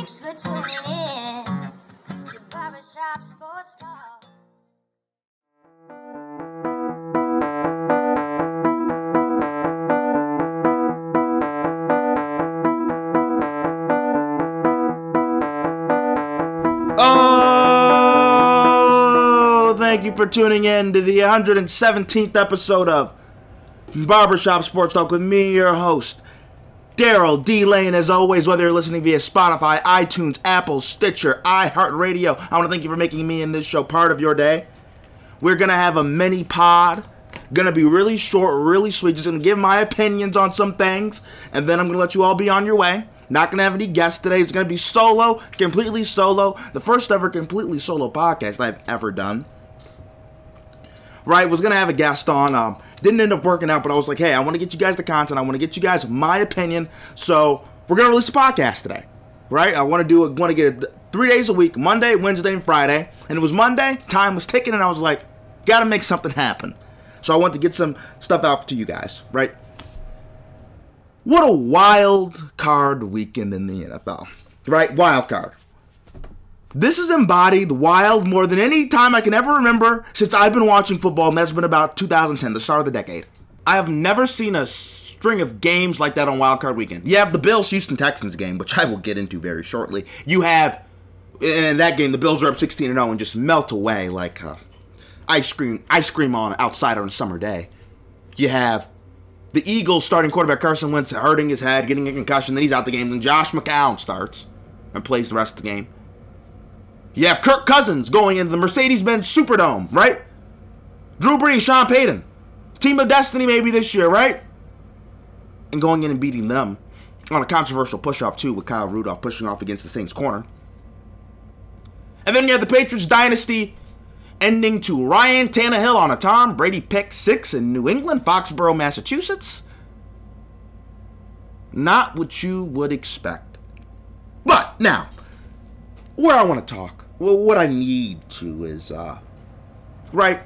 Thanks for tuning in to Barbershop Sports Talk. Oh, thank you for tuning in to the 117th episode of Barbershop Sports Talk with me, your host, Daryl D. Lane. As always, whether you're listening via Spotify, iTunes, Apple, Stitcher, iHeartRadio, I want to thank you for making me and this show part of your day. We're going to have a mini pod. Gonna be really short, really sweet. Just gonna give my opinions on some things, and then I'm gonna let you all be on your way. Not gonna have any guests today. It's gonna be solo, completely solo. The first ever completely solo podcast I've ever done. Right, was gonna have a guest on. Um, didn't end up working out, but I was like, hey, I want to get you guys the content. I want to get you guys my opinion. So we're gonna release a podcast today. Right, I want to do. Want to get it three days a week: Monday, Wednesday, and Friday. And it was Monday. Time was ticking, and I was like, gotta make something happen. So I want to get some stuff out to you guys, right? What a wild card weekend in the NFL, right? Wild card. This has embodied wild more than any time I can ever remember since I've been watching football, and that's been about 2010, the start of the decade. I have never seen a string of games like that on Wild Card Weekend. You have the Bills Houston Texans game, which I will get into very shortly. You have, in that game, the Bills are up 16 0 and just melt away like uh, ice cream, ice cream on outside on a summer day. You have the Eagles starting quarterback Carson Wentz hurting his head, getting a concussion, then he's out the game. Then Josh McCown starts and plays the rest of the game. You have Kirk Cousins going into the Mercedes-Benz Superdome, right? Drew Brees, Sean Payton, team of destiny maybe this year, right? And going in and beating them on a controversial push-off too, with Kyle Rudolph pushing off against the Saints corner. And then you have the Patriots dynasty ending to Ryan Tannehill on a Tom Brady pick six in New England, Foxborough, Massachusetts. Not what you would expect. But now, where I want to talk, well, what I need to is, uh, right,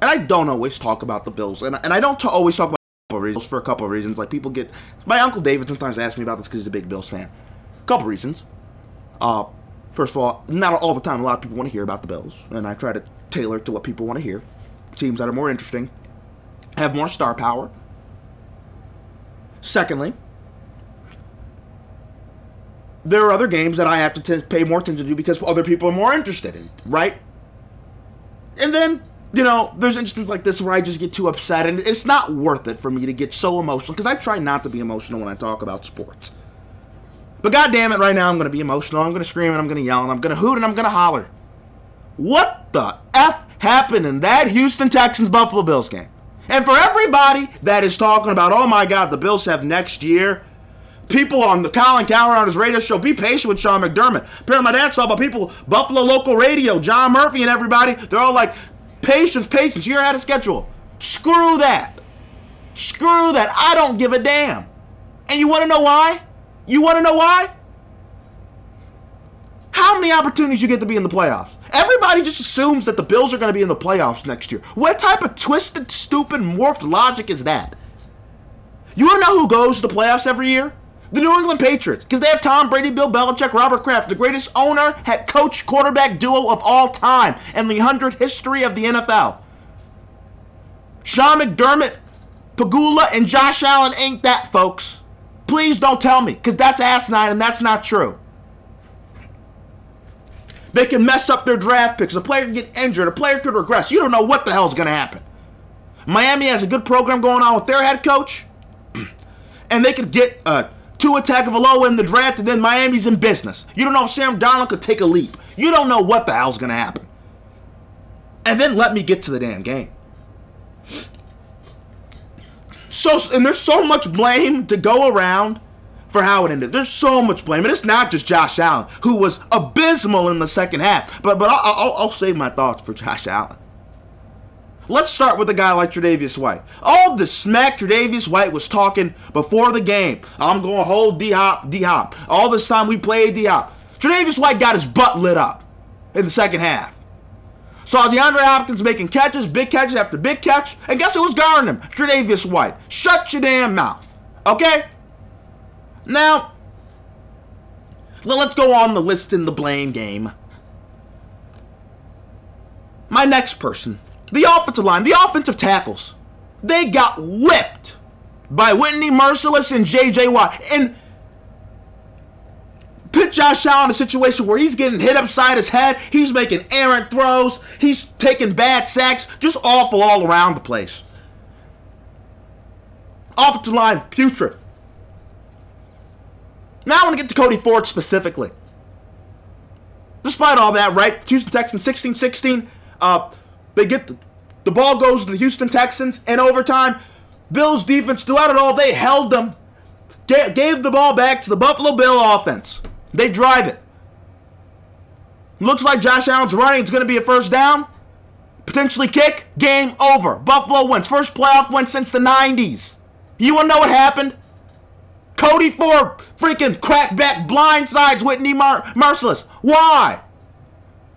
and I don't always talk about the Bills, and, and I don't t- always talk about of reasons for a couple of reasons. Like people get, my uncle David sometimes asks me about this because he's a big Bills fan. A couple reasons. Uh, first of all, not all the time. A lot of people want to hear about the Bills, and I try to tailor to what people want to hear. Teams that are more interesting, have more star power. Secondly, there are other games that I have to t- pay more attention to because other people are more interested in, right? And then, you know, there's instances like this where I just get too upset, and it's not worth it for me to get so emotional because I try not to be emotional when I talk about sports. But god damn it, right now I'm gonna be emotional, I'm gonna scream and I'm gonna yell and I'm gonna hoot and I'm gonna holler. What the F happened in that Houston Texans Buffalo Bills game? And for everybody that is talking about, oh my god, the Bills have next year, people on the Colin Cowherd on his radio show, be patient with Sean McDermott. Apparently my dad saw about people, Buffalo local radio, John Murphy and everybody, they're all like, patience, patience, you're out of schedule. Screw that. Screw that. I don't give a damn. And you wanna know why? You want to know why? How many opportunities you get to be in the playoffs? Everybody just assumes that the Bills are going to be in the playoffs next year. What type of twisted, stupid, morphed logic is that? You want to know who goes to the playoffs every year? The New England Patriots, because they have Tom Brady, Bill Belichick, Robert Kraft, the greatest owner, head coach, quarterback duo of all time in the 100 history of the NFL. Sean McDermott, Pegula, and Josh Allen ain't that, folks. Please don't tell me, because that's asinine and that's not true. They can mess up their draft picks. A player can get injured. A player could regress. You don't know what the hell's going to happen. Miami has a good program going on with their head coach, and they could get a Tua Tagovailoa in the draft, and then Miami's in business. You don't know if Sam Darnold could take a leap. You don't know what the hell's going to happen. And then let me get to the damn game. So and there's so much blame to go around for how it ended. There's so much blame, and it's not just Josh Allen who was abysmal in the second half. But but I'll, I'll, I'll save my thoughts for Josh Allen. Let's start with a guy like Tre'Davious White. All the smack Tre'Davious White was talking before the game. I'm going to hold D Hop, D Hop. All this time we played D Hop. Tre'Davious White got his butt lit up in the second half. Saw DeAndre Hopkins making catches, big catches after big catch, and guess who was guarding him? Tre'Davious White. Shut your damn mouth. Okay? Now, let's go on the list in the blame game. My next person, the offensive line, the offensive tackles. They got whipped by Whitney Mercilus and J.J. Watt. And put Josh Allen in a situation where he's getting hit upside his head, he's making errant throws, he's taking bad sacks, just awful all around the place. Offensive line, putrid. Now I want to get to Cody Ford specifically. Despite all that, right? Houston Texans 16 16. Uh, they get the, the ball goes to the Houston Texans in overtime. Bills defense throughout it all, they held them, gave the ball back to the Buffalo Bill offense. They drive it. Looks like Josh Allen's running. It's going to be a first down. Potentially kick. Game over. Buffalo wins. First playoff win since the 90s. You want to know what happened? Cody Ford freaking crackback blindsides Whitney Mar- Mercilus. Why?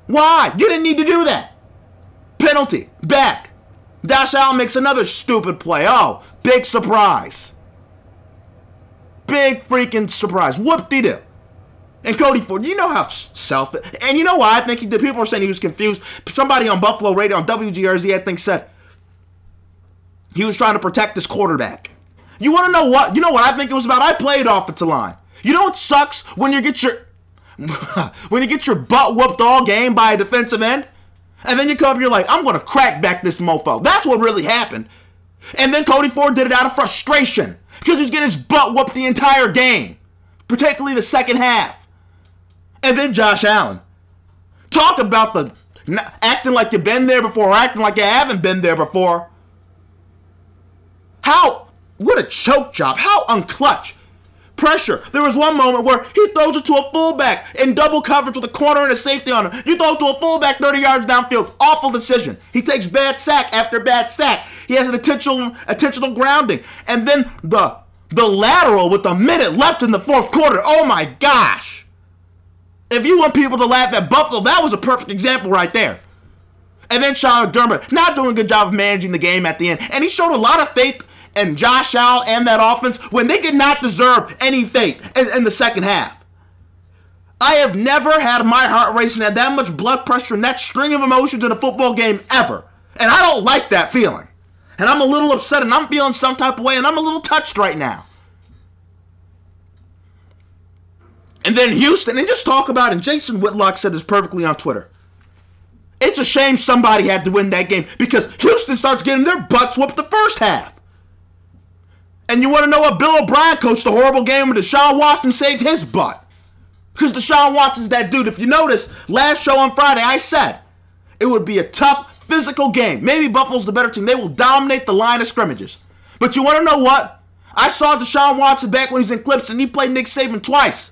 Why? You didn't need to do that. Penalty. Back. Josh Allen makes another stupid play. Oh, big surprise. Big freaking surprise. Whoop de doo. And Cody Ford, you know how selfish. And you know why I think he did. People are saying he was confused. Somebody on Buffalo Radio on WGRZ, I think, said he was trying to protect his quarterback. You want to know what? You know what I think it was about? I played offensive line. You know what sucks when you get your when you get your butt whooped all game by a defensive end, and then you come, up, you're like, I'm gonna crack back this mofo. That's what really happened. And then Cody Ford did it out of frustration because he was getting his butt whooped the entire game, particularly the second half. And then Josh Allen. Talk about the acting like you've been there before, acting like you haven't been there before. How? What a choke job. How unclutch pressure. There was one moment where he throws it to a fullback in double coverage with a corner and a safety on him. You throw it to a fullback 30 yards downfield. Awful decision. He takes bad sack after bad sack. He has an intentional intentional grounding. And then the the lateral with a minute left in the fourth quarter. Oh my gosh. If you want people to laugh at Buffalo, that was a perfect example right there. And then Sean McDermott not doing a good job of managing the game at the end. And he showed a lot of faith and Josh Allen and that offense when they did not deserve any in, in the second half. I have never had my heart racing at that much blood pressure and that string of emotions in a football game ever. And I don't like that feeling. And I'm a little upset and I'm feeling some type of way and I'm a little touched right now. And then Houston, and just talk about it. And Jason Whitlock said this perfectly on Twitter. It's a shame somebody had to win that game because Houston starts getting their butts whooped the first half. And you want to know what? Bill O'Brien coached a horrible game and Deshaun Watson saved his butt. Because Deshaun Watson's that dude. If you notice, last show on Friday, I said it would be a tough physical game. Maybe Buffalo's the better team. They will dominate the line of scrimmages. But you want to know what? I saw Deshaun Watson back when he's in clips and he played Nick Saban twice.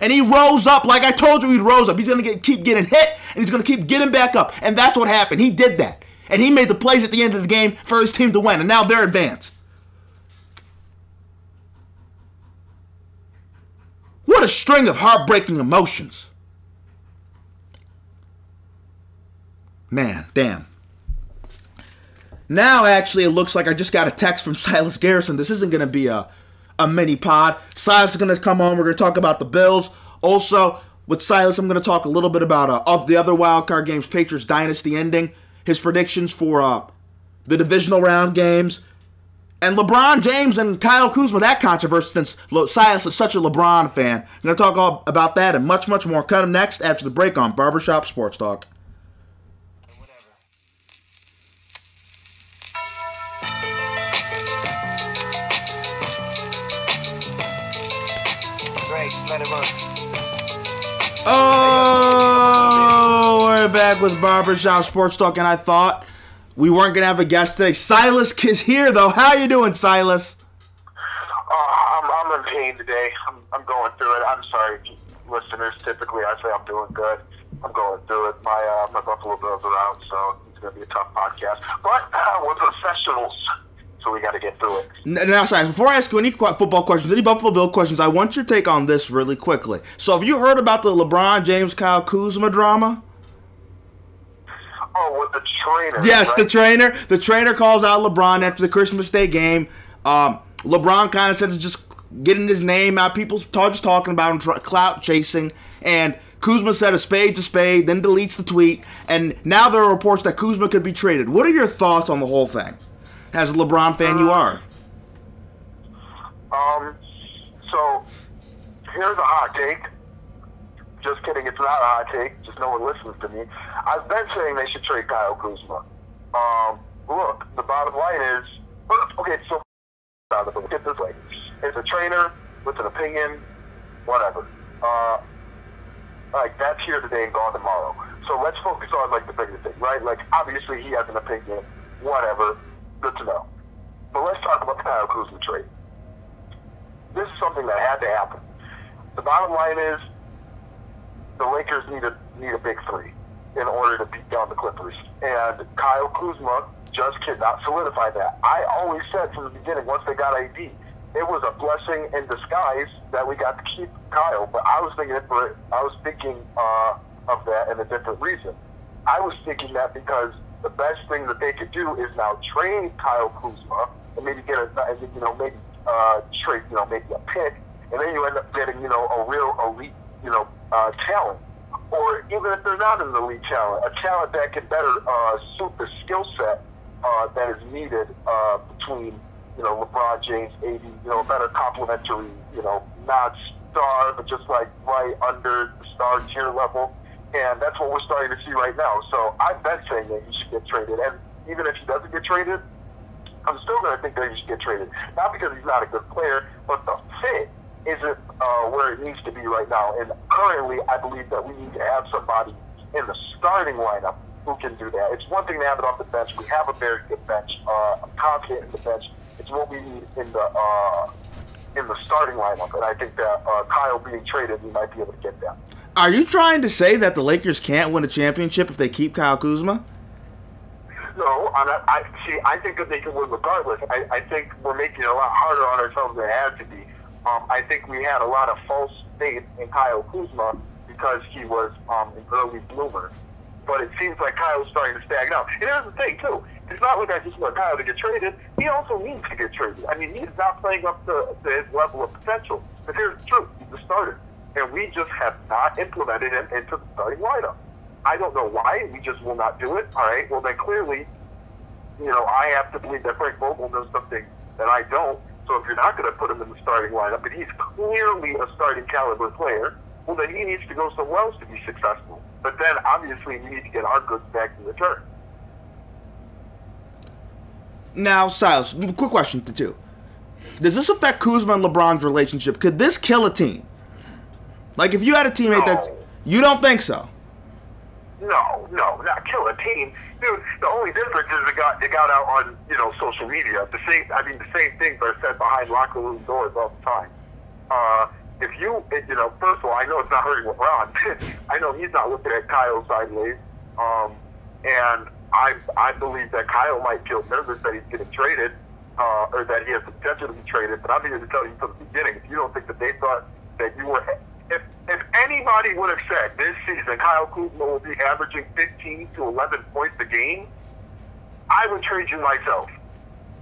And he rose up like I told you he rose up. He's going to get, keep getting hit and he's going to keep getting back up. And that's what happened. He did that. And he made the plays at the end of the game for his team to win. And now they're advanced. What a string of heartbreaking emotions. Man, damn. Now, actually, it looks like I just got a text from Silas Garrison. This isn't going to be a, a mini pod. Silas is going to come on. We're going to talk about the Bills. Also, with Silas, I'm going to talk a little bit about uh, of the other wild card games, Patriots Dynasty ending, his predictions for uh, the divisional round games, and LeBron James and Kyle Kuzma, that controversy since Silas is such a LeBron fan. I'm going to talk all about that and much, much more. Cut him next after the break on Barbershop Sports Talk. Oh, we're back with Barbershop Sports Talk, and I thought we weren't gonna have a guest today. Silas is here though. How you doing, Silas? Uh, I'm, I'm in pain today. I'm, I'm going through it. I'm sorry, listeners. Typically, I say I'm doing good. I'm going through it. My uh, my Buffalo Bills are out, so it's gonna be a tough podcast. But uh, we're professionals, so we got to get through it. Now, Silas, before I ask you any football questions, any Buffalo Bill questions, I want your take on this really quickly. So, have you heard about the LeBron James Kyle Kuzma drama? Oh, with the trainer. Yes, right? the trainer. The trainer calls out LeBron after the Christmas Day game. Um, LeBron kind of says it's just getting his name out. People talk, just talking about him, clout chasing, and Kuzma said a spade to spade, then deletes the tweet, and now there are reports that Kuzma could be traded. What are your thoughts on the whole thing? As a LeBron fan, you are. Um, so here's a hot take. Just kidding, it's not a hot take. Just no one listens to me. I've been saying they should trade Kyle Kuzma. Um, look, the bottom line is, okay, so get this way. It's a trainer with an opinion, whatever. Uh, like that's here today and gone tomorrow. So let's focus on like the bigger thing, right? Like obviously he has an opinion, whatever. Good to know. But let's talk about the Kyle Kuzma trade. This is something that had to happen. The bottom line is the Lakers need a need a big three in order to beat down the Clippers. And Kyle Kuzma just cannot solidify that. I always said from the beginning, once they got AD, it was a blessing in disguise that we got to keep Kyle. But I was thinking it for I was thinking uh, of that in a different reason. I was thinking that because the best thing that they could do is now train Kyle Kuzma and maybe get a you know maybe uh, trade you know maybe a pick, and then you end up getting you know a real elite you know uh, talent or even if they're not an elite talent, a talent that can better uh, suit the skill set uh, that is needed uh, between, you know, LeBron James, AD, you know, a better complementary, you know, not star, but just like right under the star tier level. And that's what we're starting to see right now. So I've been saying that he should get traded. And even if he doesn't get traded, I'm still going to think that he should get traded. Not because he's not a good player, but the fit isn't uh, where it needs to be right now. And currently, I believe that we need to have somebody in the starting lineup who can do that. It's one thing to have it off the bench. We have a very good bench. Uh, I'm confident in the bench. It's what we need in the uh, in the starting lineup, and I think that uh, Kyle being traded, we might be able to get that. Are you trying to say that the Lakers can't win a championship if they keep Kyle Kuzma? No, I'm not, I see. I think that they can win regardless. I, I think we're making it a lot harder on ourselves than it has to be. Um, I think we had a lot of false faith in Kyle Kuzma because he was um, an early bloomer. But it seems like Kyle's starting to stag out. And here's the thing, too. It's not like I just want Kyle to get traded. He also needs to get traded. I mean, he's not playing up to, to his level of potential. But here's the truth. He's the starter. And we just have not implemented him into the starting lineup. I don't know why. We just will not do it. All right. Well, then clearly, you know, I have to believe that Frank Vogel knows something that I don't. So if you're not going to put him in the starting lineup, and he's clearly a starting caliber player, well, then he needs to go somewhere else to be successful. But then, obviously, we need to get our goods back in return. Now, Silas, quick question to two. Does this affect Kuzma and LeBron's relationship? Could this kill a team? Like, if you had a teammate No. that you don't think so. No, no, not kill a team, dude. The only difference is it got it got out on you know social media. The same, I mean, the same things are said behind locker room doors all the time. Uh, if you, you know, first of all, I know it's not hurting LeBron. I know he's not looking at Kyle sideways, um, and I I believe that Kyle might feel nervous that he's getting traded, uh, or that he has the potential to be traded. But I'm here to tell you from the beginning, if you don't think that they thought that you were if if anybody would have said this season Kyle Kuzma will be averaging 15 to 11 points a game, I would trade you myself,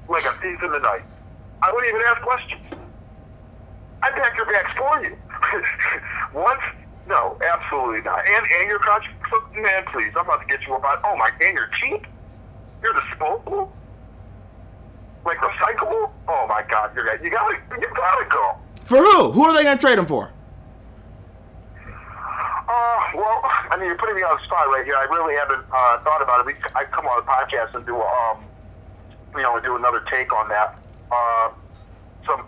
like a thief in the night. I wouldn't even ask questions. I'd pack your bags for you. Once, no, absolutely not. And and your contract, man, please, I'm about to get you about. Oh my, and you're cheap. You're disposable. Like recyclable. Oh my God, you're you gotta you gotta go. For who? Who are they to trade him for? Uh, well, I mean, you're putting me on the spot right here. I really haven't uh, thought about it. I come on the podcast and do, um, you know, do another take on that. Uh, so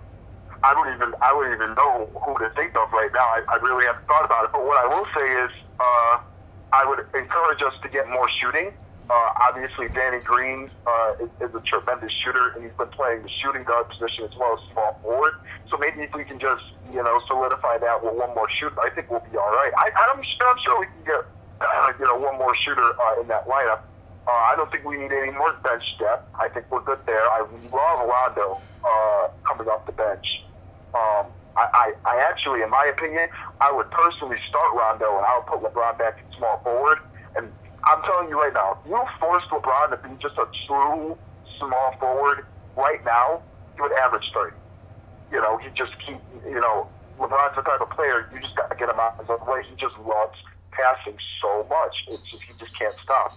I don't even, I wouldn't even know who to think of right now. I, I really haven't thought about it. But what I will say is, uh, I would encourage us to get more shooting. Uh, obviously, Danny Green uh, is, is a tremendous shooter, and he's been playing the shooting guard position as well as small forward. So maybe if we can just, you know, solidify that with one more shooter, I think we'll be all right. I, I'm, sure, I'm sure we can get, uh, you know, one more shooter uh, in that lineup. Uh, I don't think we need any more bench depth. I think we're good there. I love Rondo uh, coming off the bench. Um, I, I, I actually, in my opinion, I would personally start Rondo and I would put LeBron back in small forward. And I'm telling you right now, you forced LeBron to be just a true small forward right now, he would average 30. You know, he just keep, you know, LeBron's the type of player you just got to get him out of the way. He just loves passing so much. It's just he just can't stop.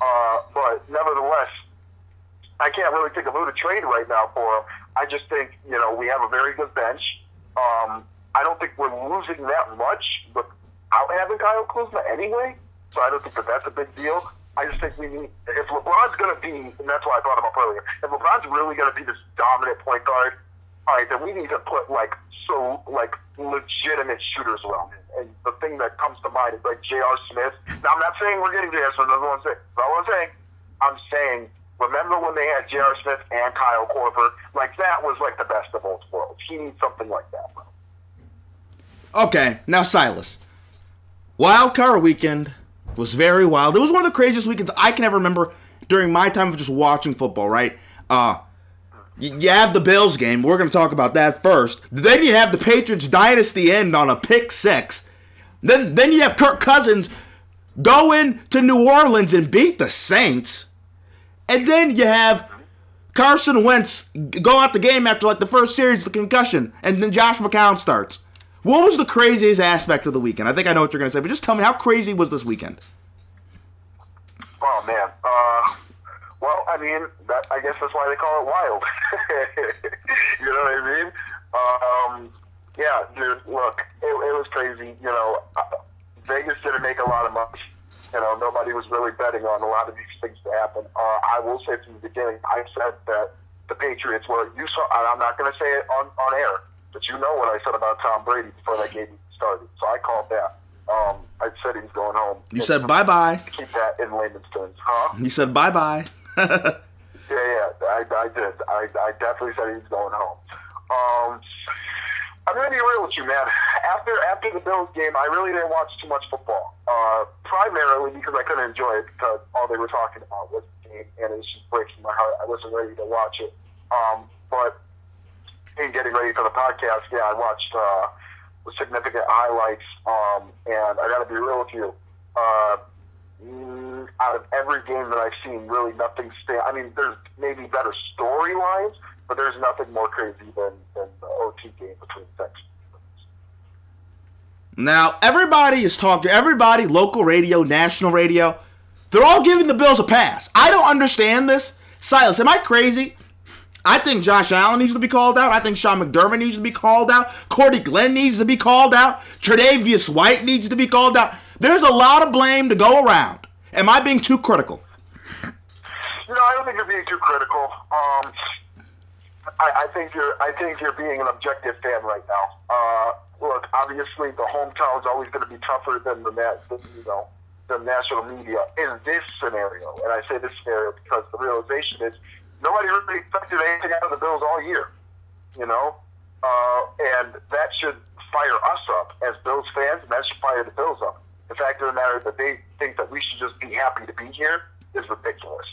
Uh, but nevertheless, I can't really think of who to trade right now for him. I just think you know we have a very good bench. Um, I don't think we're losing that much without having Kyle Kuzma anyway. So I don't think that that's a big deal. I just think we need if LeBron's going to be, and that's why I brought him up earlier. If LeBron's really going to be this dominant point guard, all right, then we need to put like so like legitimate shooters around him. And the thing that comes to mind is like J.R. Smith. Now I'm not saying we're getting there, so that's what I'm saying. What I'm saying. I'm saying remember when they had J.R. Smith and Kyle Korver? Like that was like the best of both worlds. He needs something like that. Bro. Okay, now Silas. Wild card weekend was very wild. It was one of the craziest weekends I can ever remember during my time of just watching football, right? Uh you have the Bills game. We're going to talk about that first. Then you have the Patriots dynasty end on a pick six. Then then you have Kirk Cousins go in to New Orleans and beat the Saints. And then you have Carson Wentz go out the game after like the first series the concussion, and then Josh McCown starts. What was the craziest aspect of the weekend? I think I know what you're going to say, but just tell me how crazy was this weekend? Oh man. Uh, well, I mean, that, I guess that's why they call it wild. you know what I mean? Um, yeah, dude. Look, it, it was crazy. You know, uh, Vegas didn't make a lot of money. You know, nobody was really betting on a lot of these things to happen. Uh, I will say from the beginning, I said that the Patriots were. You saw. I'm not going to say it on on air, but you know what I said about Tom Brady before that game started. So I called that. Um, I said he was going home. You said bye bye. Keep that in layman's terms, huh? You said bye bye. Yeah, yeah, I, I did. I, I definitely said he was going home. Um, I'm gonna be real with you, man. After after the Bills game, I really didn't watch too much football. Uh, primarily because I couldn't enjoy it because all they were talking about was the game, and it was just breaking my heart. I wasn't ready to watch it. Um, but in getting ready for the podcast, yeah, I watched uh, significant highlights. Um, and I got to be real with you. Uh, mm, out of every game that I've seen, really nothing stand. I mean, there's maybe better storylines, but there's nothing more crazy than, than the OT game between Texans. Now, everybody is talking, everybody, local radio, national radio, they're all giving the Bills a pass. I don't understand this. Silas, am I crazy? I think Josh Allen needs to be called out. I think Sean McDermott needs to be called out. Cordy Glenn needs to be called out. Tre'Davious White needs to be called out. There's a lot of blame to go around. Am I being too critical? No, I don't think you're being too critical. Um, I, I think you're. I think you're being an objective fan right now. Uh, look, obviously, the hometown is always going to be tougher than the you know the national media in this scenario. And I say this scenario because the realization is nobody really expected anything out of the Bills all year. You know, uh, and that should fire us up as Bills fans, and that should fire the Bills up. The fact of the matter that they think that we should just be happy to be here is ridiculous.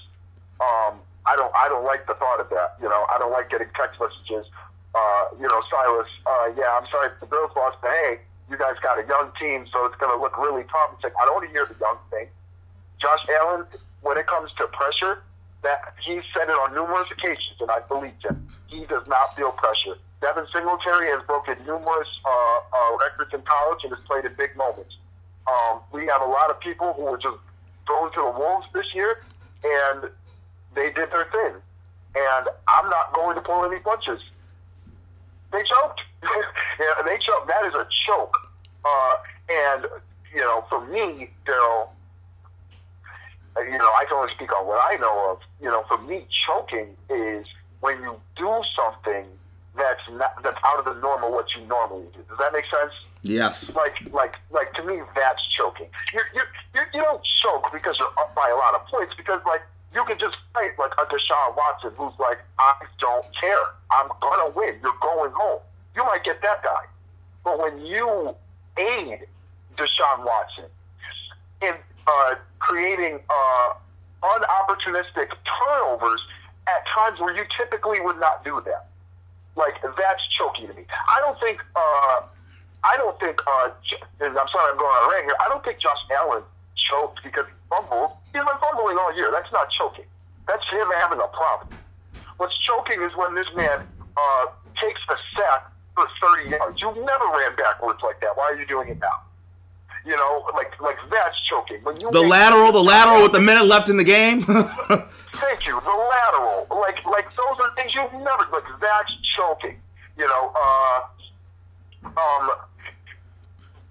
Um, I don't I don't like the thought of that. You know, I don't like getting text messages. Uh, you know, Silas, uh, yeah, I'm sorry the Bills lost, but hey, you guys got a young team, so it's going to look really tough. I don't want to hear the young thing. Josh Allen, when it comes to pressure, that he said it on numerous occasions, and I believed him. He does not feel pressure. Devin Singletary has broken numerous uh, uh, records in college and has played in big moments. Um, we have a lot of people who were just thrown to the wolves this year, and they did their thing. And I'm not going to pull any punches. They choked. yeah, they choked. That is a choke. Uh, and you know, for me, Daryl, you know, I can only speak on what I know of. You know, for me, choking is when you do something that's not that's out of the norm of what you normally do. Does that make sense? Yes. Like, like, like to me, that's choking. You're, you're, you're, you don't choke because you're up by a lot of points. Because like you can just fight like a Deshaun Watson, who's like, I don't care. I'm gonna win. You're going home. You might get that guy, but when you aid Deshaun Watson in uh, creating uh, unopportunistic turnovers at times where you typically would not do that. Like that's choking to me. I don't think. Uh, I don't think. Uh, I'm sorry, I'm going on a rant here. I don't think Josh Allen choked because he fumbled. He's been fumbling all year. That's not choking. That's him having a problem. What's choking is when this man uh, takes a sack for 30 yards. You've never ran backwards like that. Why are you doing it now? You know, like like that's choking. When you The lateral, the lateral with the minute left in the game. Thank you. The lateral, like like those are things you've never like. That's choking. You know, uh, um,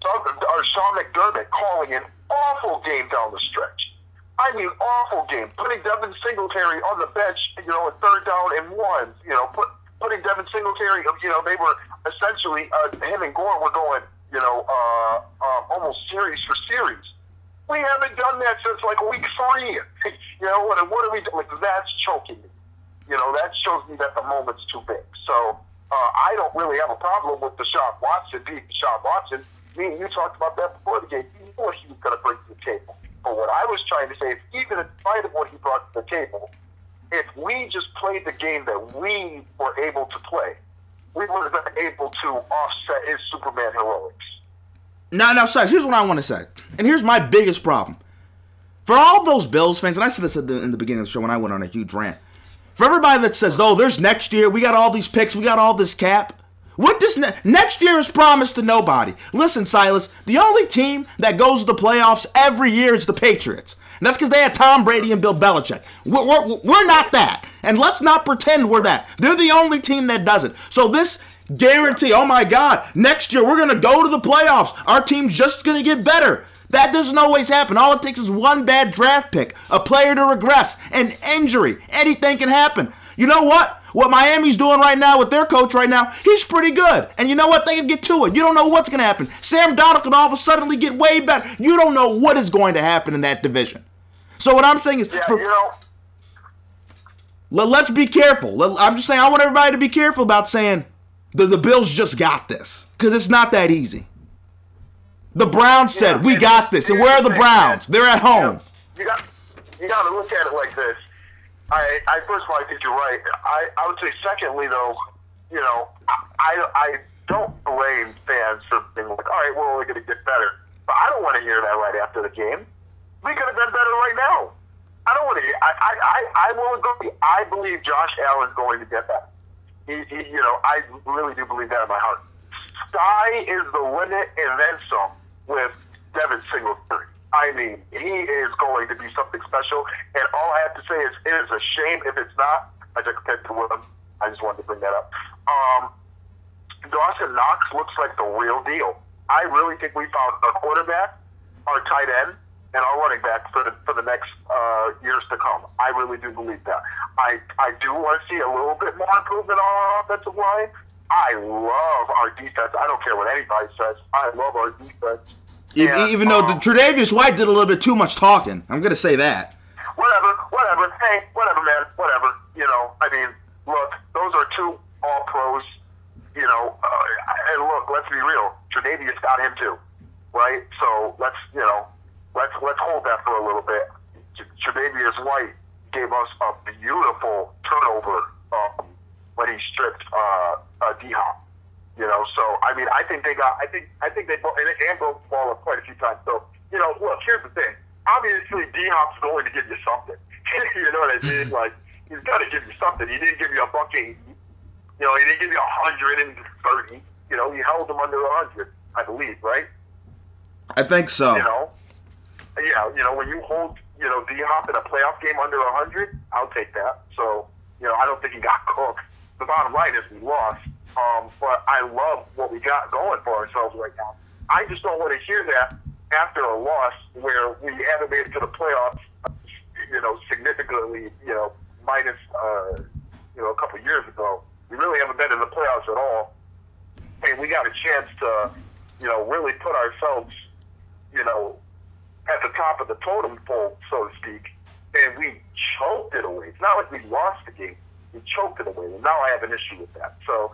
or Sean McDermott calling an awful game down the stretch. I mean, awful game. Putting Devin Singletary on the bench, you know, in third down and one. You know, put putting Devin Singletary. You know, they were essentially uh, him and Gore were going. You know, uh, uh, almost series for series. We haven't done that since like week three. you know, what, what are we doing? Like, that's choking me. You know, that shows me that the moment's too big. So uh, I don't really have a problem with Deshaun Watson being Deshaun Watson. Me and you talked about that before the game. He knew he was going to bring to the table. But what I was trying to say is, even in spite of what he brought to the table, if we just played the game that we were able to play, we would have been able to offset his Superman heroics. Now, now, Sykes, here's what I want to say. And here's my biggest problem. For all those Bills fans, and I said this the, in the beginning of the show when I went on a huge rant. For everybody that says, oh, there's next year, we got all these picks, we got all this cap. What does ne- next year is promised to nobody? Listen, Silas, the only team that goes to the playoffs every year is the Patriots. And that's because they had Tom Brady and Bill Belichick. We're, we're, we're not that. And let's not pretend we're that. They're the only team that does it. So this guarantee, oh my God, next year we're going to go to the playoffs. Our team's just going to get better. That doesn't always happen. All it takes is one bad draft pick, a player to regress, an injury. Anything can happen. You know what? What Miami's doing right now with their coach right now, he's pretty good. And you know what? They can get to it. You don't know what's going to happen. Sam Darnold can all of a sudden get way better. You don't know what is going to happen in that division. So what I'm saying is, Yeah, for, you know, let, let's be careful. I'm just saying, I want everybody to be careful about saying the, the Bills just got this. Because it's not that easy. The Browns said, Yeah, we got this. And where are the Browns? They're at home. you got you got to look at it like this. I, I first of all, I think you're right. I, I would say, secondly, though, you know, I, I don't blame fans for being like, all right, we're only going to get better. But I don't want to hear that right after the game. We could have been better right now. I don't want to. I, I, I, I will agree. I believe Josh Allen's going to get that. He, he, you know, I really do believe that in my heart. Sky is the limit and then some with Devin Singletary. I mean, he is going to be something special. And all I have to say is, it is a shame if it's not. I just compared to Willem. I just wanted to bring that up. Um, Dawson Knox looks like the real deal. I really think we found our quarterback, our tight end, and our running back for the for the next uh, years to come. I really do believe that. I I do want to see a little bit more improvement on our offensive line. I love our defense. I don't care what anybody says. I love our defense. E- And, Even though the um, Tre'Davious White did a little bit too much talking. I'm going to say that. whatever, whatever. Hey, whatever, man, whatever. You know, I mean, look, those are two all pros. You know, uh, and look, let's be real. Tre'Davious got him too, right? So let's, you know, let's let's hold that for a little bit. Tre'Davious White gave us a beautiful turnover um, when he stripped uh, uh, D Hop. You know, so I mean, I think they got. I think I think they and, and broke the ball up quite a few times. So you know, look, here's the thing. Obviously, D Hop's going to give you something. you know what I mean? Like he's got to give you something. He didn't give you a buck eighty. You know, he didn't give you a hundred and thirty. You know, he held him under a hundred, I believe, right? I think so. You know, yeah. You know, when you hold, you know, D Hop in a playoff game under a hundred, I'll take that. So, you know, I don't think he got cooked. The bottom line is we lost. Um, but I love what we got going for ourselves right now. I just don't want to hear that after a loss where we haven't made it to the playoffs. You know, significantly. You know, minus uh, you know a couple years ago, we really haven't been in the playoffs at all. And we got a chance to, you know, really put ourselves you know, at the top of the totem pole, so to speak, and we choked it away. It's not like we lost the game; we choked it away, and now I have an issue with that. So,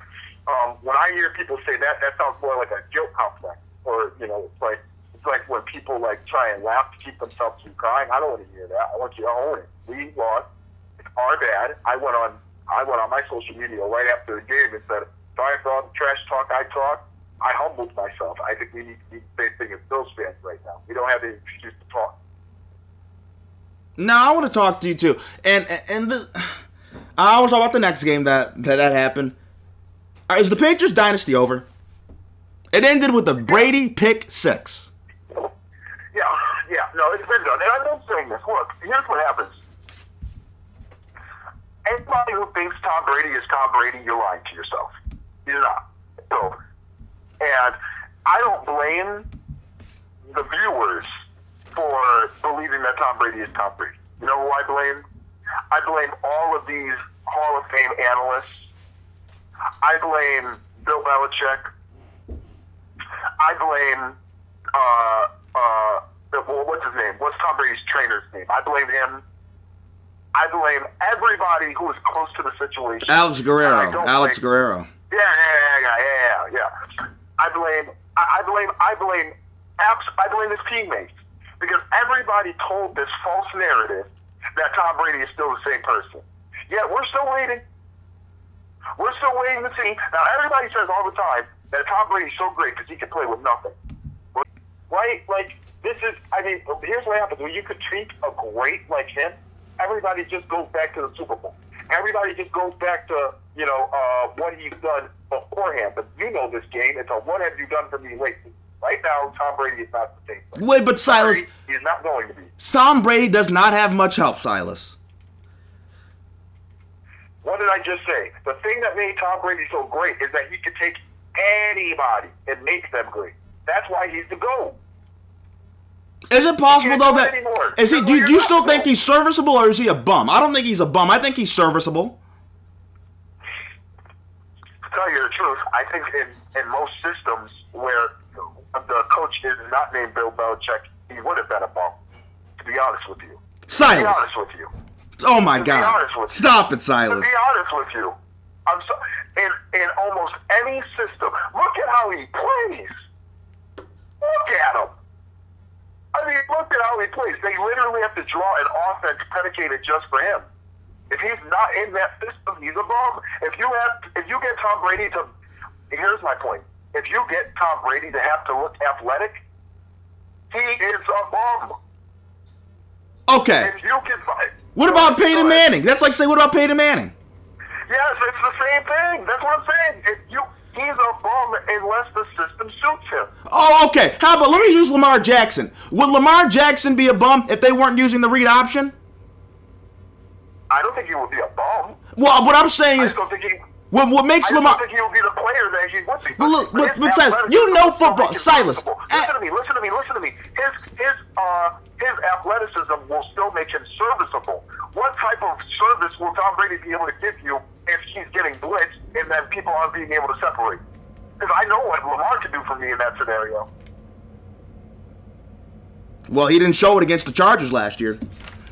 um, when I hear people say that, that sounds more like a guilt complex, or you know, it's like it's like when people like try and laugh to keep themselves from crying. I don't want to hear that. I want you to own it. We lost. It's our bad. I went on. I went on my social media right after the game and said, "Sorry for all the trash talk I talked." I humbled myself. I think we need to do the same thing as Bills fans right now. We don't have any excuse to talk. No, I want to talk to you too. And and the, I want to talk about the next game that that, that happened. Right, is the Patriots dynasty over? It ended with the Brady pick six. Yeah, yeah, no, it's been done. And I'm not saying this. Look, here's what happens. Anybody who thinks Tom Brady is Tom Brady, you're lying to yourself. He's not. So, and I don't blame the viewers for believing that Tom Brady is Tom Brady. You know who I blame? I blame all of these Hall of Fame analysts. I blame Bill Belichick. I blame uh, uh, well, what's his name? What's Tom Brady's trainer's name? I blame him. I blame everybody who is close to the situation. Alex Guerrero. Alex blame- Guerrero. Yeah, yeah, yeah, yeah, yeah, yeah. I blame, I, blame, I blame, abs- I blame his teammates because everybody told this false narrative that Tom Brady is still the same person. Yet we're still waiting. We're still waiting to see. Now everybody says all the time that Tom Brady's so great because he can play with nothing. Right? Like this is. I mean, here's what happens when you treat a great like him. Everybody just goes back to the Super Bowl. Everybody just goes back to you know uh, what he's done beforehand. But you know this game. It's a what have you done for me lately? Right now, Tom Brady is not the same. player. Wait, but Silas, He's not going to be. Tom Brady does not have much help, Silas. What did I just say? The thing that made Tom Brady so great is that he could take anybody and make them great. That's why he's the GOAT. Is it possible though that anymore. is he? Do, do you still think he's serviceable, or is he a bum? I don't think he's a bum. I think he's serviceable. Tell you the truth, I think in, in most systems where the coach is not named Bill Belichick, he would have been a bum. To be honest with you. To be honest with you. Oh my To be God! honest with you. Stop it, Silence. To be honest with you, I'm so in in almost any system. Look at how he plays. Look at him. I mean, look at how he plays. They literally have to draw an offense predicated just for him. If he's not in that system, he's a bum. If you have, if you get Tom Brady to, here's my point. If you get Tom Brady to have to look athletic, he is a bum. Okay. If you can, What about Peyton. Manning? That's like say, what about Peyton Manning? Yes, it's the same thing. That's what I'm saying. If you, he's a bum unless the system suits him. Oh, okay. How about let me use Lamar Jackson? Would Lamar Jackson be a bum if they weren't using the read option? I don't think he would be a bum. Well, what I'm saying is, just don't think he. what, what makes I Lamar? don't think he would be the player that he would be. But look, but- his but Silas, you know football. Silas, eh- Listen to me. Listen to me. Listen to me. His his uh his athleticism will still make him serviceable. What type of service will Tom Brady be able to give you if he's getting blitzed and then people aren't being able to separate? Because I know what Lamar could do for me in that scenario. Well, he didn't show it against the Chargers last year.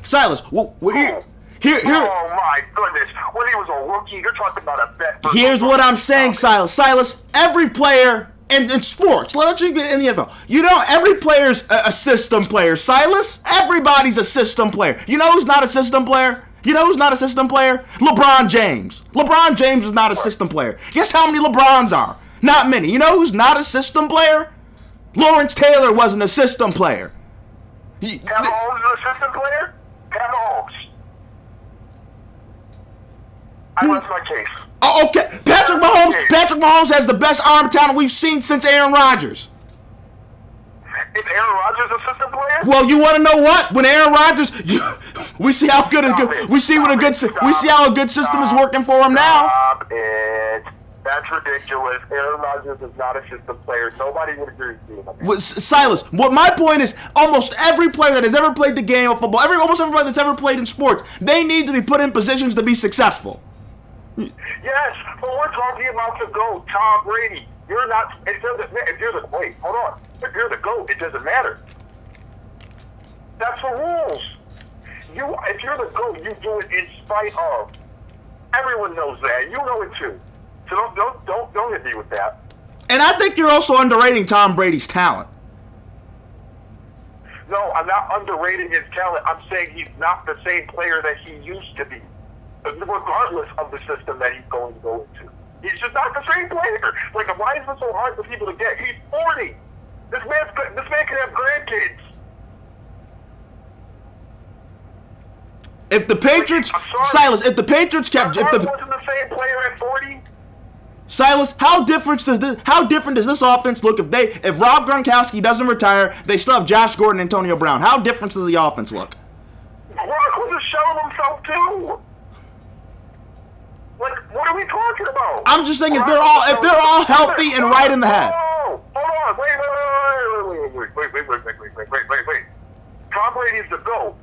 Silas, well, well, here, here. Oh my goodness! When he was a rookie, you're talking about a versus Here's what I'm saying. Silas. Silas, every player in, in sports, let's just get in the NFL. You know, every player's a, a system player. Silas, everybody's a system player. You know who's not a system player? You know who's not a system player? LeBron James. LeBron James is not a system player. Guess how many LeBrons are? Not many. You know who's not a system player? Lawrence Taylor wasn't a system player. He- Mahomes is an assistant player. Mahomes. I hmm. rest my case. Oh, okay. Patrick Mahomes. Patrick Mahomes has the best arm talent we've seen since Aaron Rodgers. Is Aaron Rodgers an assistant player? Well, you want to know what? When Aaron Rodgers, we see how good a good it. we see what a good Stop we see how a good system is working for him now. Stop it. That's ridiculous. Aaron Rodgers is not a system player. Nobody would agree with you. Silas, what my point is, almost every player that has ever played the game of football, every almost every player that's ever played in sports, they need to be put in positions to be successful. Yes, but we're talking about the GOAT, Tom Brady. You're not. It doesn't. If you're the wait, hold on. If you're the GOAT, it doesn't matter. That's the rules. You, if you're the GOAT, you do it in spite of. Everyone knows that. You know it too. So don't don't don't don't hit me with that. And I think you're also underrating Tom Brady's talent. No, I'm not underrating his talent. I'm saying he's not the same player that he used to be, regardless of the system that he's going to go into. He's just not the same player. Like, why is it so hard for people to get? He's 40. This man's this man can have grandkids. If the Patriots, Silas, if the Patriots kept, if the wasn't the same player at 40. Silas, how different does this how different does this offense look if they if Rob Gronkowski doesn't retire, they still have Josh Gordon, and Antonio Brown. How different does the offense look? Gronk was just showing himself too. What are we talking about? I'm just saying if they're all if they're all healthy and right in the head. Oh, hold on, wait, wait, wait, wait, wait, wait, wait, wait, wait, wait, wait, wait, wait. Wait. Tom Brady's the GOAT,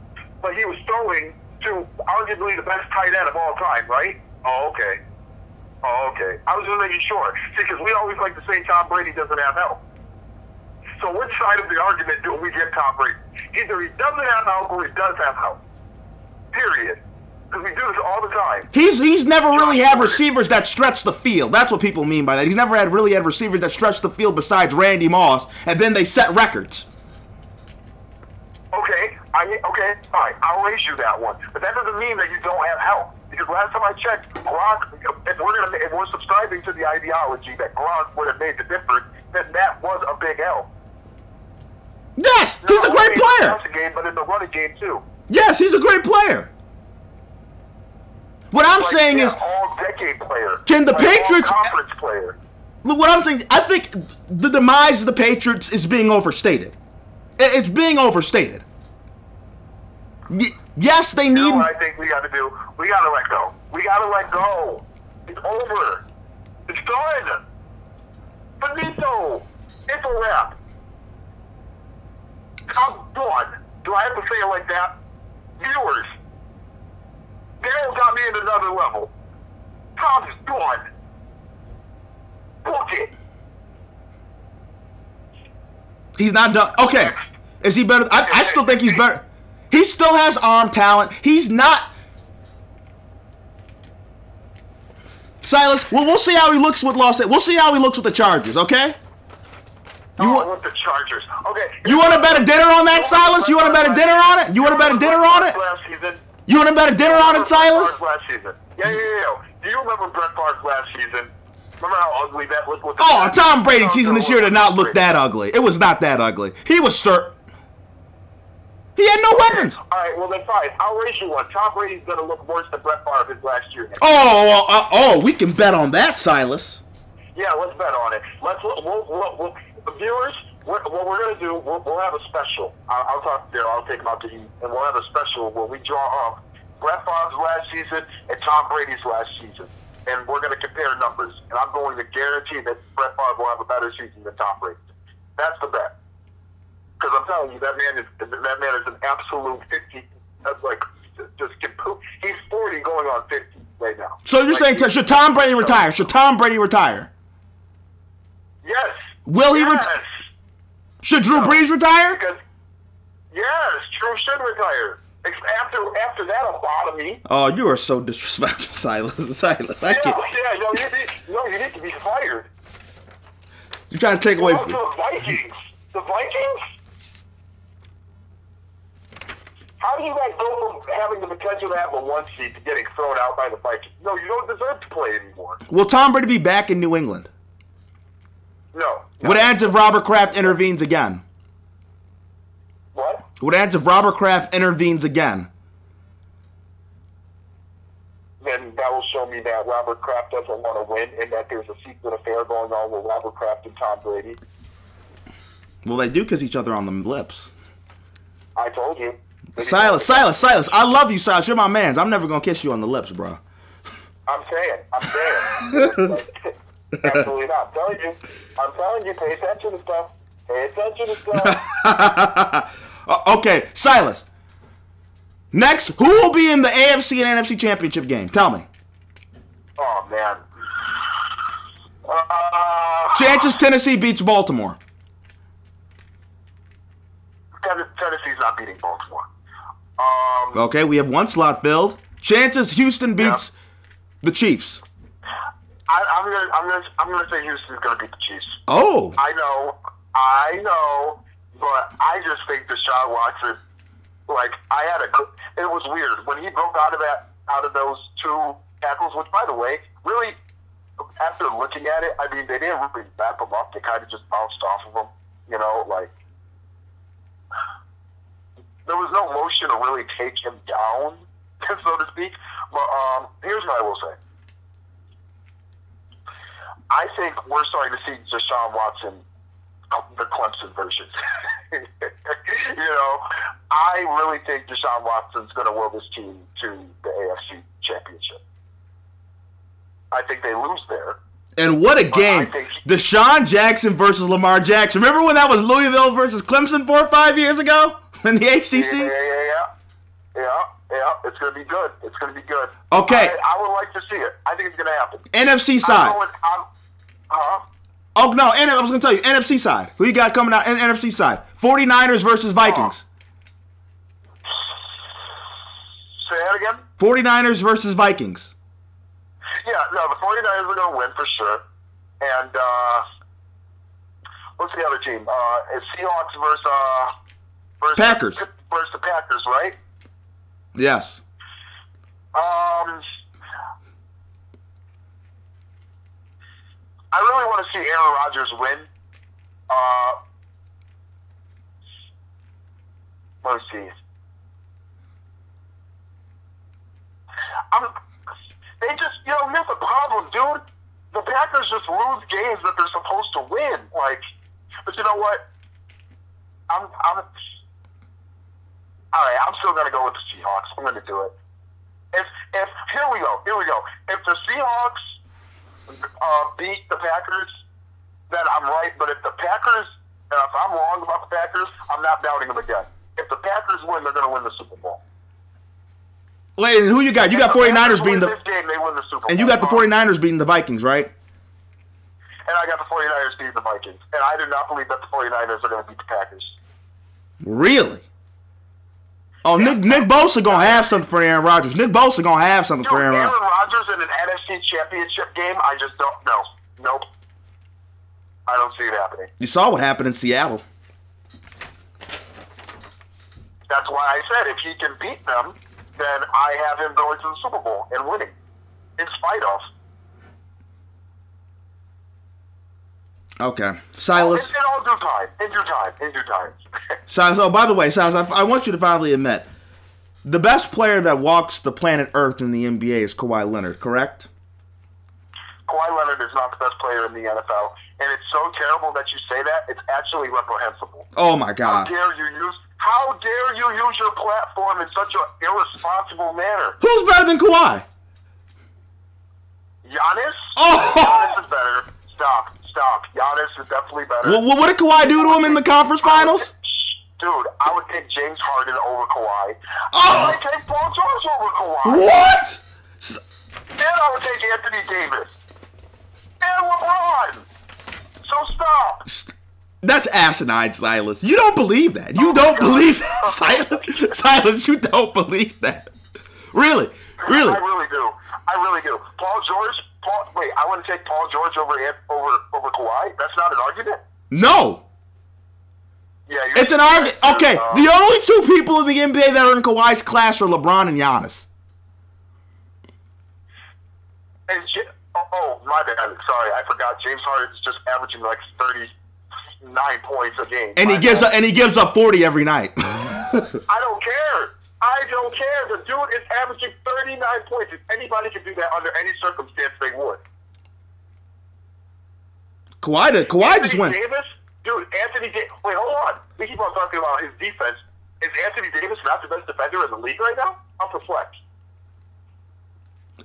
but he was throwing to arguably the best tight end of all time, right? Oh, okay. Oh, okay. I was just making sure. See, because we always like to say Tom Brady doesn't have help. So which side of the argument do we give Tom Brady? Either he doesn't have help or he does have help. Period. Because we do this all the time. He's he's never really had receivers that stretch the field. That's what people mean by that. He's never had really had receivers that stretch the field besides Randy Moss, and then they set records. Okay, I okay, all right, I'll raise you that one. But that doesn't mean that you don't have help. Because last time I checked, Gronk, if we're gonna, if we're subscribing to the ideology that Gronk would have made the difference, then that was a big help. Yes, he's a great only in the player. game, but in the running game too. Yes, he's a great player. What I'm Like, saying yeah, is, all decade player. Can the Like, Patriots- conference player? look, what I'm saying, I think the demise of the Patriots is being overstated. It's being overstated. Y- Yes, they You know need. what I think we got to do? We got to let go. We got to let go. It's over. It's done. Benito, It's a wrap. I'm done. Do I have to say it like that? Viewers, Dale got me at another level. Tom's done. Book it. He's not done. Okay, is he better? I, I still think he's better. He still has arm talent. He's not. Silas, well, we'll see how he looks with Los. We'll see how he looks with the Chargers. Okay. You oh, want with the Chargers. Okay. you want to bet a dinner on that, Silas? You want to bet a dinner on it? You want to bet a dinner on it? Last season. You want to bet a dinner on it, Silas? Last season. Yeah, yeah, yeah. Do you remember Brett Favre last season? Remember how ugly that looked? With Oh, Tom Brady's season this year did not look that ugly. It was not that ugly. He was sir. He had no weapons. All right, well then fine. I'll raise you one. Tom Brady's going to look worse than Brett Favre did last year. Oh, uh, oh, we can bet on that, Silas. Yeah, let's bet on it. Let's we'll, we'll, we'll, we'll viewers. We're, what we're gonna do, we'll, we'll have a special. I'll, I'll talk to Daryl. I'll take him out to eat, and we'll have a special where we draw up Brett Favre's last season and Tom Brady's last season, and we're gonna compare numbers. And I'm going to guarantee that Brett Favre will have a better season than Tom Brady. That's the bet. Because I'm telling you, that man is that man is an absolute fifty. That's like just. He's forty, going on fifty right now. So you're Like, saying should Tom Brady retire? Should Tom Brady retire? Yes. Will he Yes. ret- Should Drew Brees retire? Because yes, Drew should retire. After after that lobotomy. Oh, you are so disrespectful, Silas. Silas, I Yeah, can't. yeah, no, you need, no, you need to be fired. You're trying to take away from. the Vikings. The Vikings. How do you guys go from having the potential to have a one seed to getting thrown out by the Vikings? No, you don't deserve to play anymore. Will Tom Brady be back in New England? No. What happens if Robert Kraft intervenes again? What? What happens if Robert Kraft intervenes again? Then that will show me that Robert Kraft doesn't want to win and that there's a secret affair going on with Robert Kraft and Tom Brady. Well, they do kiss each other on the lips. I told you. Silas, Silas, Silas. I love you, Silas. You're my man's. I'm never gonna kiss you on the lips, bro. I'm saying. I'm saying. Absolutely not. I'm telling you. I'm telling you. Pay attention to stuff. Pay attention to stuff. Uh, okay, Silas. Next, who will be in the AFC and NFC championship game? Tell me. oh man. Uh, Chances Tennessee beats Baltimore. Tenn- Tennessee's not beating Baltimore. Um, Okay, we have one slot filled. Chances Houston beats the Chiefs. I, I'm gonna, I'm gonna, I'm gonna say Houston's gonna beat the Chiefs. Oh, I know, I know, but I just think Deshaun Watson. Like I had a, it was weird when he broke out of that, out of those two tackles. Which, by the way, really, after looking at it, I mean, they didn't really wrap him up. They kind of just bounced off of him. You know, like there was no motion to really take him down, so to speak. But um, here's what I will say. I think we're starting to see Deshaun Watson, uh, the Clemson version. you know, I really think Deshaun Watson's going to will this team to the AFC Championship. I think they lose there. And what a game. Deshaun Jackson versus Lamar Jackson. Remember when that was Louisville versus Clemson four or five years ago in the Yeah, yeah, yeah, yeah. Yeah, yeah. It's going to be good. It's going to be good. Okay. I, I would like to see it. I think it's going to happen. NFC I'm side. going, I'm, huh? Oh, no. I was going to tell you. NFC side. Who you got coming out? N- NFC side. 49ers versus Vikings. Say that again? 49ers versus Vikings. Yeah, no, the 49ers are going to win for sure. And uh, what's the other team? Uh, it's Seahawks versus, uh, versus Packers. versus the Packers, right? Yes. Um, I really want to see Aaron Rodgers win. Uh, let me see. I'm, they just, you know, here's the problem, dude. The Packers just lose games that they're supposed to win. Like, but you know what? I'm, I'm, all right. I'm still gonna go with the Seahawks. I'm gonna do it. If, if here we go, here we go. If the Seahawks uh, beat the Packers, then I'm right. But if the Packers, if I'm wrong about the Packers, I'm not doubting them again. If the Packers win, they're gonna win the Super Bowl. Wait, and who you got? You got the 49ers beating the. this game, they win the Super Bowl. And you got the Uh, 49ers beating the Vikings, right? And I got the 49ers beating the Vikings. And I do not believe that the 49ers are going to beat the Packers. Really? Oh, Nick Nick Bosa gonna have something for Aaron Rodgers. Nick Bosa gonna have something Dude, for Aaron Aaron Rodgers. Rodgers in an Championship game, I just don't know. Nope. I don't see it happening. You saw what happened in Seattle. That's why I said if he can beat them, then I have him going to the Super Bowl and winning. In spite of. Okay, oh, In, Silas. in all due time. In due time. In due time. Silas. Oh, by the way, Silas, I, I want you to finally admit the best player that walks the planet Earth in the NBA is Kawhi Leonard. Correct? Kawhi Leonard is not the best player in the NFL. And it's so terrible that you say that, it's actually reprehensible. Oh my God! How dare you use how dare you use your platform in such an irresponsible manner? Who's better than Kawhi? Giannis? Oh! Giannis is better. Stop, stop. Giannis is definitely better. Well, what did Kawhi do to him in the conference finals? Dude, I would take James Harden over Kawhi. Oh! I would take Paul George over Kawhi. What? And I would take Anthony Davis. And LeBron. So stop. St- That's asinine, Silas. You don't believe that. You don't believe that, Silas. Silas, you don't believe that. Really, really. I really do. I really do. Paul George. Paul. Wait, I want to take Paul George over over over Kawhi. That's not an argument. No, Yeah, you're, it's an argument. Okay, Uh, the only two people in the NBA that are in Kawhi's class are LeBron and Giannis. And oh, oh, my bad. Sorry, I forgot. James Harden's just averaging like thirty nine points a game. And he gives up, and he gives up forty every night. I don't care. I don't care. The dude is averaging 39 points. If anybody could do that under any circumstance, they would. Kawhi, did, Kawhi just went. Davis, dude. Anthony Davis. Wait, hold on. We keep on talking about his defense. Is Anthony Davis not the best defender in the league right now? I'm perplexed.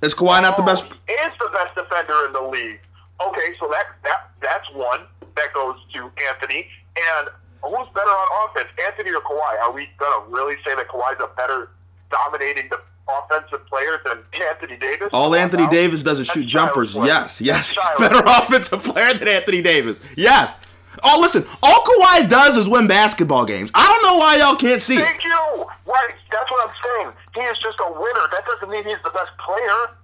Is Kawhi not the best? He is the best defender in the league. Okay, so that that that's one that goes to Anthony. And who's better on offense, Anthony or Kawhi? Are we gonna really say that Kawhi's a better dominating the offensive player than Anthony Davis? All Anthony Davis does is shoot jumpers. Yes, yes. He's better offensive player than Anthony Davis. Yes. Oh, listen. All Kawhi does is win basketball games. I don't know why y'all can't see it. Thank you. Right, that's what I'm saying. He is just a winner. That doesn't mean he's the best player.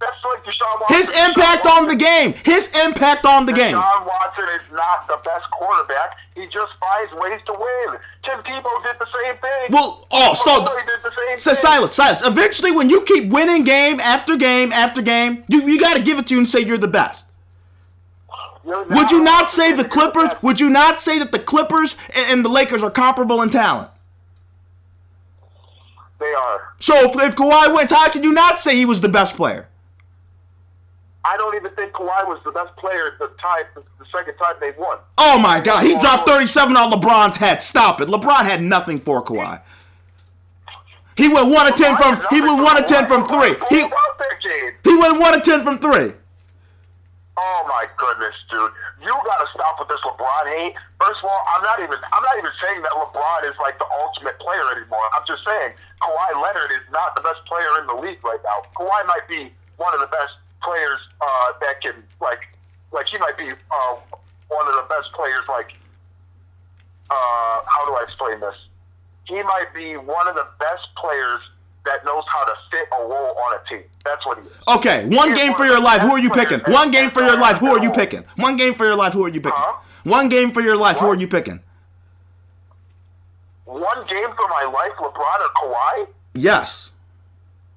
That's like Deshaun Watson. His impact on the game. His impact on the game. Deshaun Watson is not the best quarterback. He just finds ways to win. Tim Tebow did the same thing. Well, oh, stop. McCoy did the same Say thing. Silas, Silas. Eventually, when you keep winning game after game after game, you you got to give it to you and say you're the best. Would you not say the Clippers? Would you not say that the Clippers and, the Lakers are comparable in talent? They are. So if, if Kawhi wins, how can you not say he was the best player? I don't even think Kawhi was the best player the time the, second time they won. Oh my God, he dropped 37 on LeBron's head. Stop it. LeBron had nothing for Kawhi. He went one of ten from. He went one of ten from three. He Who about that game? he went one of ten from three. Oh my goodness, dude! You got to stop with this LeBron hate. First of all, I'm not even I'm not even saying that LeBron is like the ultimate player anymore. I'm just saying Kawhi Leonard is not the best player in the league right now. Kawhi might be one of the best players uh, that can like like he might be uh, one of the best players like uh, how do I explain this? He might be one of the best players that knows how to fit a role on a team. That's what he is. Okay, one game for your life. Who are you picking? One game for your life. Who are you picking? One game for your life. Who are you picking? One game for your life. Who are you picking? One game for my life, LeBron or Kawhi? Yes.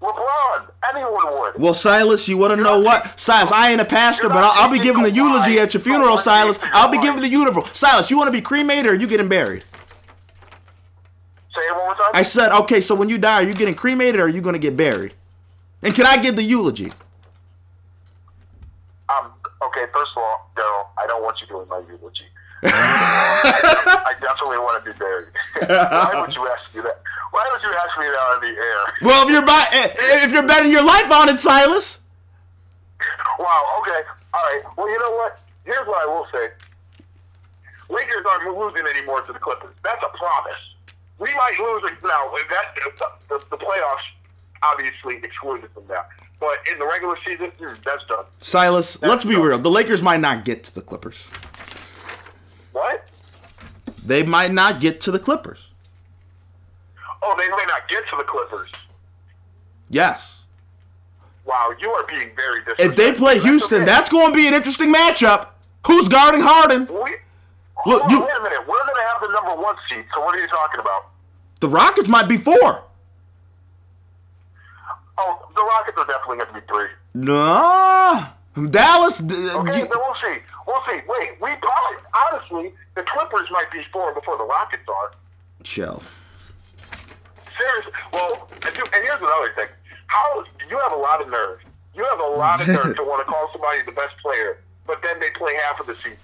LeBron. Anyone would. Well, Silas, you want to know what? Silas, I ain't a pastor, but I'll, I'll be giving the eulogy at your funeral, Silas. I'll be giving the eulogy. Silas, you want to be cremated or you getting buried? Say it one more time. I said, okay, so when you die, are you getting cremated or are you going to get buried? And can I give the eulogy? Um, okay, first of all, Daryl, I don't want you doing my eulogy. I, I definitely want to be buried. Why would you ask me that? Why would you ask me that on the air? Well, if you're bu- eh, if you're betting your life on it, Silas. Wow, okay. All right. Well, you know what? Here's what I will say. Lakers aren't losing anymore to the Clippers. That's a promise. We might lose it now. That the, the, the playoffs obviously excluded from that. But in the regular season, hmm, that's done. Silas, let's be real. The Lakers might not get to the Clippers. What? They might not get to the Clippers. Oh, they may not get to the Clippers. Yes. Wow, you are being very disrespectful. If they play That's Houston, okay. that's going to be an interesting matchup. Who's guarding Harden? We, Look, on, you- wait a minute. We're going to have the number one seed. So what are you talking about? The Rockets might be four. Oh, the Rockets are definitely going to be three. No. Dallas. d- uh, Okay, then we'll see. We'll see. Wait, we probably honestly the Clippers might be four before the Rockets are. Chill. Seriously. Well, and here's another thing. How you have a lot of nerve. You have a lot of nerve to want to call somebody the best player, but then they play half of the season.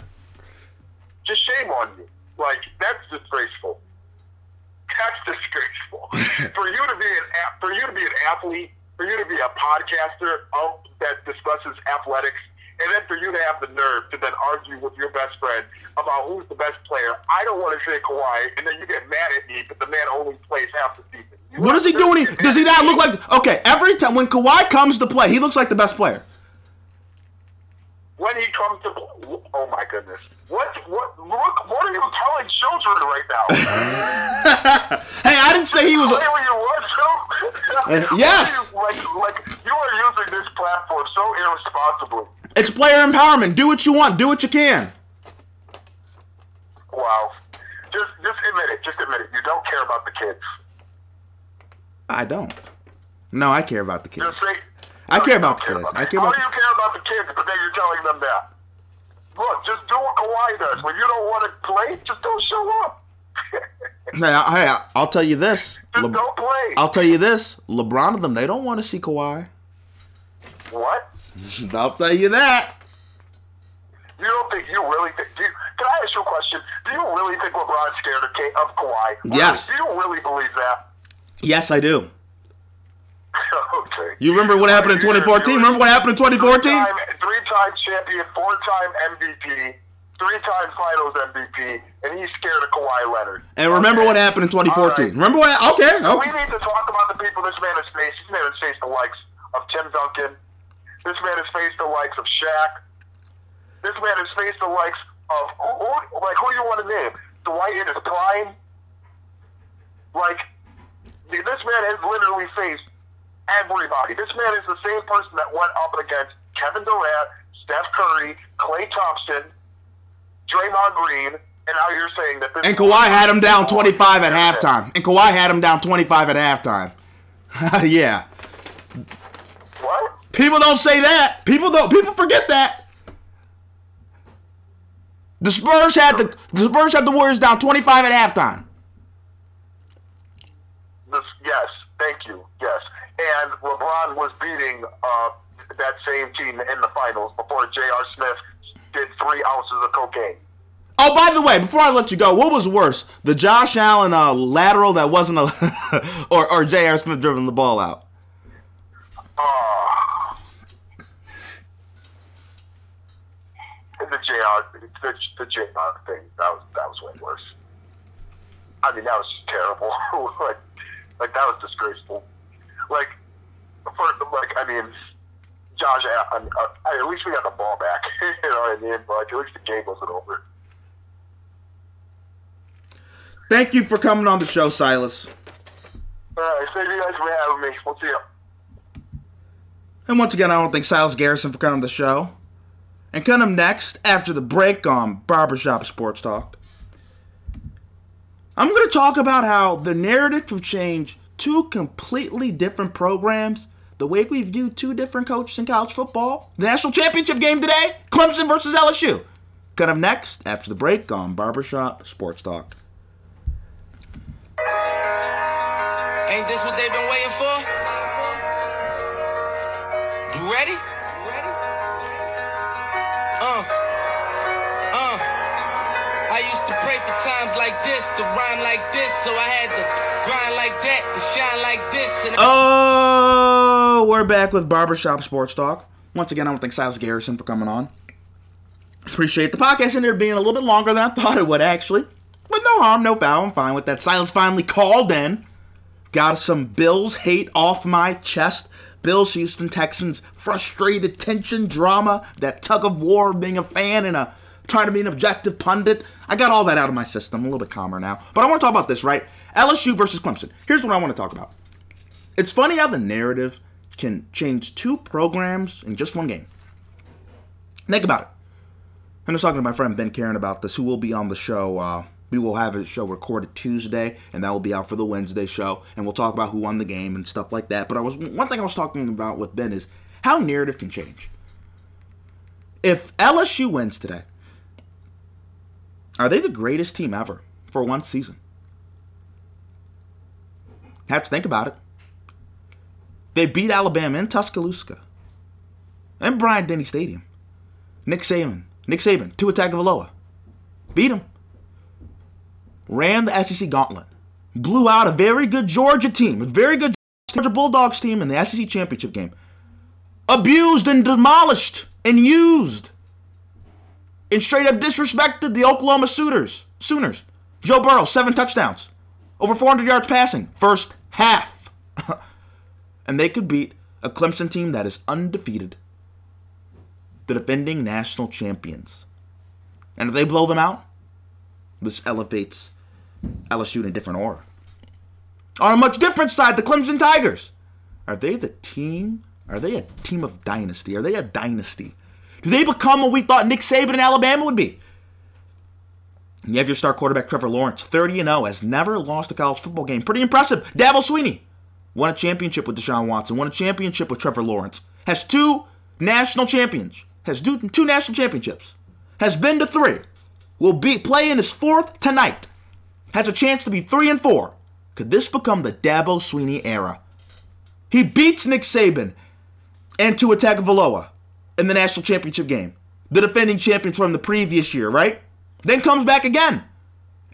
Just shame on you. Like that's disgraceful. That's disgraceful. for you to be an for you to be an athlete, for you to be a podcaster of, that discusses athletics, and then for you to have the nerve to then argue with your best friend about who's the best player. I don't want to say Kawhi, and then you get mad at me, but the man only plays half the season. You What does he do? When he, get does he not look like? Okay, every time when Kawhi comes to play, he looks like the best player. when he comes to oh my goodness what what look what are you telling children right now Hey, I didn't say he was. With your words, Uh, yes. You- like like you are using this platform so irresponsibly It's player empowerment. Do what you want. Do what you can. wow just just admit it just admit it you don't care about the kids I don't. No, I care about the kids. say I care you about the kids. I care how about do you care about the kids but then you're telling them that look just do what Kawhi does when you don't want to play just don't show up I- hey, I'll tell you this. just Le- don't play I'll tell you this. LeBron and them, they don't want to see Kawhi. what I'll tell you that. You don't think you really think? Do you, can I ask you a question? Do you really think LeBron's scared of, Ka- of Kawhi? Yes. Do you really believe that? Yes, I do. okay. You remember what happened in 2014? Remember what happened in 2014? Three-time champion, four-time MVP, three-time Finals MVP, and he's scared of Kawhi Leonard. And remember Okay. what happened in 2014. All right. Remember what? Okay. We need to talk about the people this man has faced. This man has faced the likes of Tim Duncan. This man has faced the likes of Shaq. This man has faced the likes of who, who, like who do you want to name? Dwight in his prime. Like this man has literally faced everybody. This man is the same person that went up against Kevin Durant, Steph Curry, Klay Thompson, Draymond Green, and now you're saying that this And Kawhi had him down 25 at halftime. And Kawhi had him down 25 at halftime. yeah. What? People don't say that. People don't. People forget that. The Spurs had the the Spurs had the Warriors down 25 at halftime. This, yes, thank you. Yes, and LeBron was beating uh, that same team in the finals before J.R. Smith did three ounces of cocaine. Oh, by the way, before I let you go, what was worse, the Josh Allen uh, lateral that wasn't a, or or J.R. Smith driving the ball out? Oh. The J.R. The, the J.R. thing that was that was way worse. I mean, that was just terrible. like, like that was disgraceful. Like, for like, I mean, Josh, I, I, at least we got the ball back. you know what I mean? But at least the game wasn't over. Thank you for coming on the show, Silas. All right, thank you guys for having me. We'll see you. And once again, I want to thank Silas Garrison for coming on the show. And coming next, after the break on Barbershop Sports Talk, I'm going to talk about how the narrative will change two completely different programs, the way we view two different coaches in college football. The national championship game today, Clemson versus LSU. Cut up next after the break on Barbershop Sports Talk. Ain't this what they've been waiting for? You ready? Uh, uh. I used to pray for times like this, to rhyme like this, so I had to grind like that, to shine like this. And Oh, we're back with Barbershop Sports Talk. Once again, I want to thank Silas Garrison for coming on. Appreciate the podcast ended up being a little bit longer than I thought it would, actually. But no harm, no foul. I'm fine with that. Silas finally called in. Got some Bills hate off my chest. Bills, Houston Texans, frustrated tension, drama, that tug of war of being a fan and a trying to be an objective pundit. I got all that out of my system. I'm a little bit calmer now. But I want to talk about this, right? LSU versus Clemson. Here's what I want to talk about. It's funny how the narrative can change two programs in just one game. Think about it. I was talking to my friend Ben Karen about this, who will be on the show. Uh, we will have a show recorded Tuesday, and that will be out for the Wednesday show, and we'll talk about who won the game and stuff like that. But I was one thing I was talking about with Ben is how narrative can change. If LSU wins today, are they the greatest team ever for one season? Have to think about it. They beat Alabama in Tuscaloosa and Bryant Denny Stadium. Nick Saban, Nick Saban, Tua Tagovailoa, beat him. Ran the SEC gauntlet, blew out a very good Georgia team, a very good Georgia Bulldogs team in the SEC championship game. Abused and demolished and used and straight up disrespected the Oklahoma Sooners. Sooners. Joe Burrow, seven touchdowns, over 400 yards passing, first half. and they could beat a Clemson team that is undefeated, the defending national champions. And if they blow them out, this elevates LSU in a different aura. On a much different side, the Clemson Tigers. Are they the team? Are they a team of dynasty? Are they a dynasty? Do they become what we thought Nick Saban in Alabama would be? You have your star quarterback Trevor Lawrence, 30 and 0, has never lost a college football game. Pretty impressive. Dabo Swinney won a championship with Deshaun Watson, won a championship with Trevor Lawrence, has two national champions, has two, two national championships, has been to three, will be play in his fourth tonight, has a chance to be three and four. Could this become the Dabo Swinney era? He beats Nick Saban and Tua Tagovailoa in the national championship game, the defending champions from the previous year, right? Then comes back again.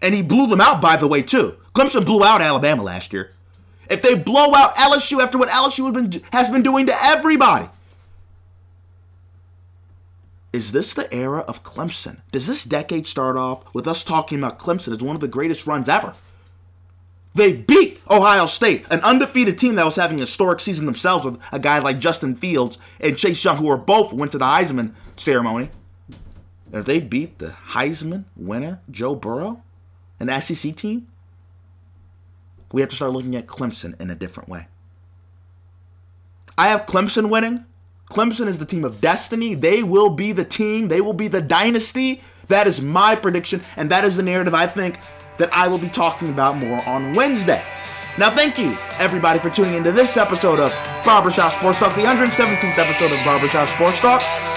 And he blew them out, by the way, too. Clemson blew out Alabama last year. If they blow out LSU after what LSU been, has been doing to everybody, is this the era of Clemson? Does this decade start off with us talking about Clemson as one of the greatest runs ever? They beat Ohio State, an undefeated team that was having a historic season themselves with a guy like Justin Fields and Chase Young, who were both went to the Heisman ceremony. And if they beat the Heisman winner, Joe Burrow, an SEC team, we have to start looking at Clemson in a different way. I have Clemson winning. Clemson is the team of destiny. They will be the team, they will be the dynasty. That is my prediction, and that is the narrative I think that I will be talking about more on Wednesday. Now, thank you, everybody, for tuning into this episode of Barbershop Sports Talk, the 117th episode of Barbershop Sports Talk.